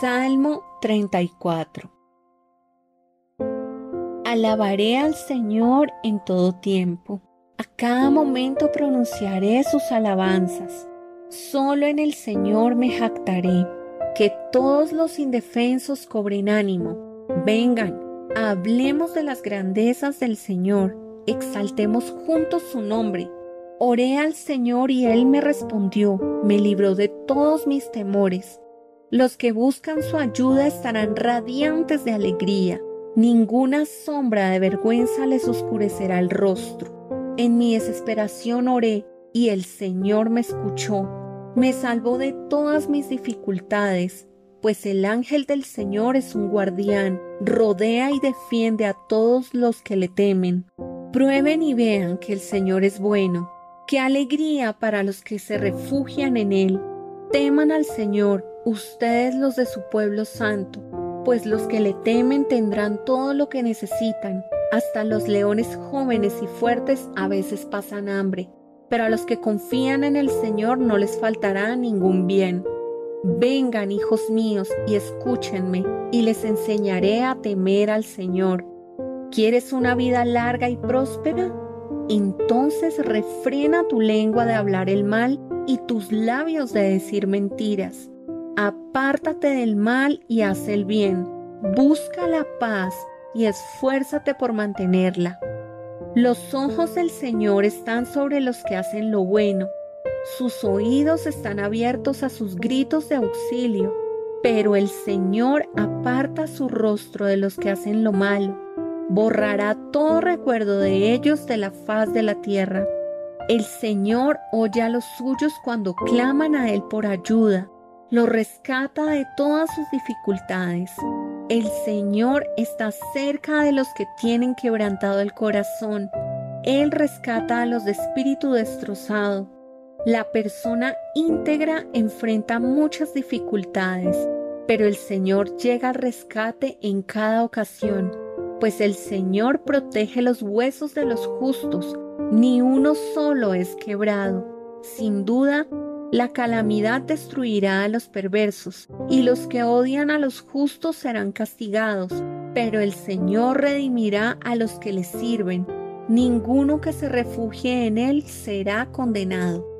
Salmo 34 Alabaré al Señor en todo tiempo. A cada momento pronunciaré sus alabanzas. Solo en el Señor me jactaré. Que todos los indefensos cobren ánimo. Vengan, hablemos de las grandezas del Señor. Exaltemos juntos su nombre. Oré al Señor y Él me respondió, me libró de todos mis temores. Los que buscan su ayuda estarán radiantes de alegría. Ninguna sombra de vergüenza les oscurecerá el rostro. En mi desesperación oré y el Señor me escuchó. Me salvó de todas mis dificultades, pues el ángel del Señor es un guardián, rodea y defiende a todos los que le temen. Prueben y vean que el Señor es bueno. Qué alegría para los que se refugian en Él. Teman al Señor ustedes los de su pueblo santo, pues los que le temen tendrán todo lo que necesitan. Hasta los leones jóvenes y fuertes a veces pasan hambre, pero a los que confían en el Señor no les faltará ningún bien. Vengan, hijos míos, y escúchenme, y les enseñaré a temer al Señor. ¿Quieres una vida larga y próspera? Entonces refrena tu lengua de hablar el mal y tus labios de decir mentiras Apártate del mal y haz el bien. Busca la paz y esfuérzate por mantenerla. Los ojos del Señor están sobre los que hacen lo bueno. Sus oídos están abiertos a sus gritos de auxilio. Pero el Señor aparta su rostro de los que hacen lo malo. Borrará todo recuerdo de ellos de la faz de la tierra. El Señor oye a los suyos cuando claman a Él por ayuda lo rescata de todas sus dificultades. El Señor está cerca de los que tienen quebrantado el corazón. Él rescata a los de espíritu destrozado. La persona íntegra enfrenta muchas dificultades, pero el Señor llega al rescate en cada ocasión, pues el Señor protege los huesos de los justos, ni uno solo es quebrado. Sin duda, la calamidad destruirá a los perversos, y los que odian a los justos serán castigados, pero el Señor redimirá a los que le sirven. Ninguno que se refugie en él será condenado.